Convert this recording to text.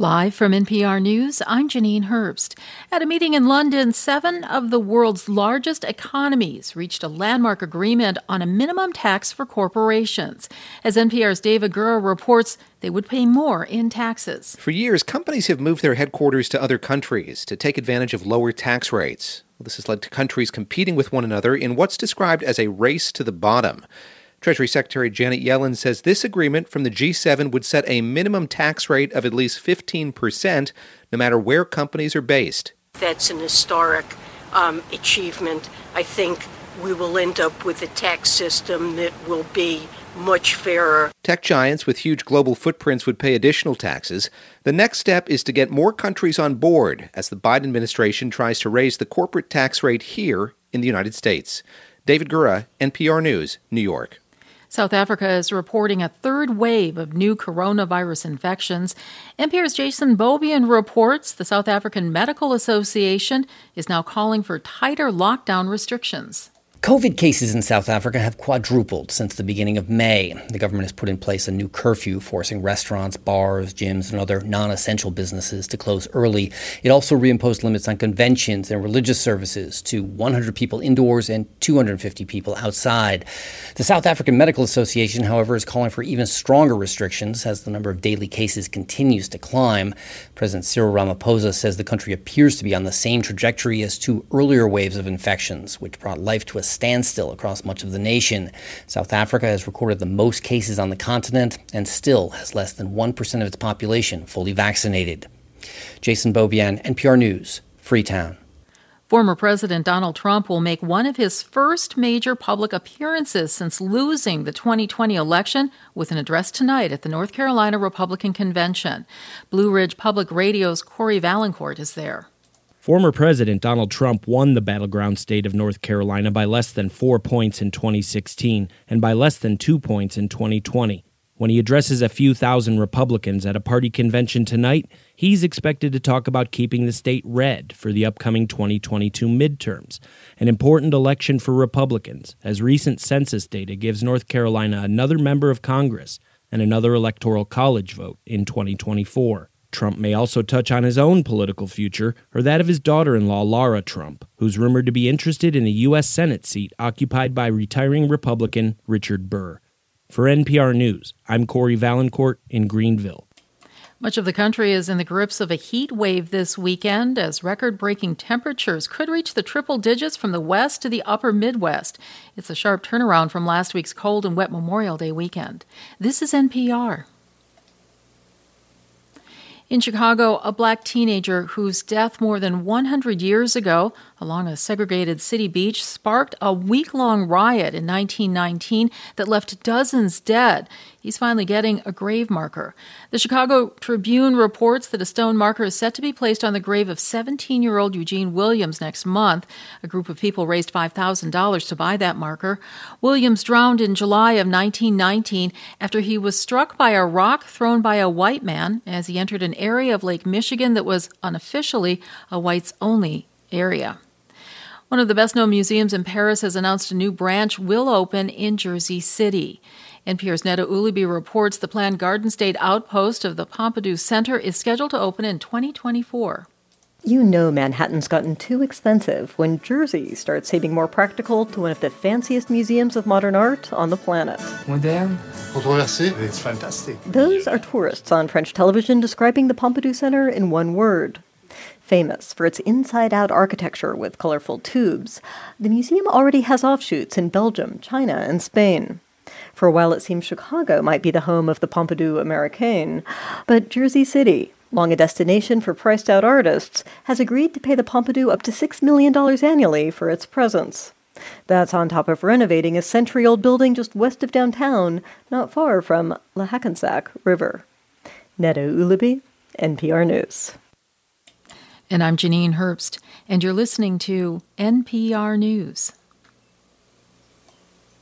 Live from NPR News, I'm Janine Herbst. At a meeting in London, seven of the world's largest economies reached a landmark agreement on a minimum tax for corporations. As NPR's David Gura reports, they would pay more in taxes. For years, companies have moved their headquarters to other countries to take advantage of lower tax rates. This has led to countries competing with one another in what's described as a race to the bottom. Treasury Secretary Janet Yellen says this agreement from the G7 would set a minimum tax rate of at least 15%, no matter where companies are based. That's an historic um, achievement. I think we will end up with a tax system that will be much fairer. Tech giants with huge global footprints would pay additional taxes. The next step is to get more countries on board as the Biden administration tries to raise the corporate tax rate here in the United States. David Gura, NPR News, New York. South Africa is reporting a third wave of new coronavirus infections. NPR's Jason Beaubien reports the South African Medical Association is now calling for tighter lockdown restrictions. COVID cases in South Africa have quadrupled since the beginning of May. The government has put in place a new curfew forcing restaurants, bars, gyms, and other non essential businesses to close early. It also reimposed limits on conventions and religious services to 100 people indoors and 250 people outside. The South African Medical Association, however, is calling for even stronger restrictions as the number of daily cases continues to climb. President Cyril Ramaphosa says the country appears to be on the same trajectory as two earlier waves of infections, which brought life to a standstill across much of the nation. South Africa has recorded the most cases on the continent and still has less than 1% of its population fully vaccinated. Jason Beaubien, NPR News, Freetown. Former President Donald Trump will make one of his first major public appearances since losing the 2020 election with an address tonight at the North Carolina Republican Convention. Blue Ridge Public Radio's Corey Vaillancourt is there. Former President Donald Trump won the battleground state of North Carolina by less than four points in 2016 and by less than two points in 2020. When he addresses a few thousand Republicans at a party convention tonight, he's expected to talk about keeping the state red for the upcoming 2022 midterms, an important election for Republicans, as recent census data gives North Carolina another member of Congress and another electoral college vote in 2024. Trump may also touch on his own political future or that of his daughter in law, Lara Trump, who's rumored to be interested in the U.S. Senate seat occupied by retiring Republican Richard Burr. For NPR News, I'm Corey Vaillancourt in Greenville. Much of the country is in the grips of a heat wave this weekend as record breaking temperatures could reach the triple digits from the west to the upper Midwest. It's a sharp turnaround from last week's cold and wet Memorial Day weekend. This is NPR. In Chicago, a black teenager whose death more than 100 years ago along a segregated city beach sparked a week long riot in 1919 that left dozens dead. He's finally getting a grave marker. The Chicago Tribune reports that a stone marker is set to be placed on the grave of 17 year old Eugene Williams next month. A group of people raised $5,000 to buy that marker. Williams drowned in July of 1919 after he was struck by a rock thrown by a white man as he entered an area of Lake Michigan that was unofficially a whites only area. One of the best known museums in Paris has announced a new branch will open in Jersey City. NPR's Neda Ulaby reports the planned Garden State outpost of the Pompidou Center is scheduled to open in 2024. You know Manhattan's gotten too expensive when Jersey starts seeming more practical to one of the fanciest museums of modern art on the planet. Moderne, controversé, it's fantastic. Those are tourists on French television describing the Pompidou Center in one word Famous for its inside out architecture with colorful tubes, the museum already has offshoots in Belgium, China, and Spain. For a while, it seemed Chicago might be the home of the Pompidou Americaine, but Jersey City, long a destination for priced out artists, has agreed to pay the Pompidou up to $6 million annually for its presence. That's on top of renovating a century old building just west of downtown, not far from the Hackensack River. Neda Ulaby, NPR News. And I'm Janine Herbst, and you're listening to NPR News.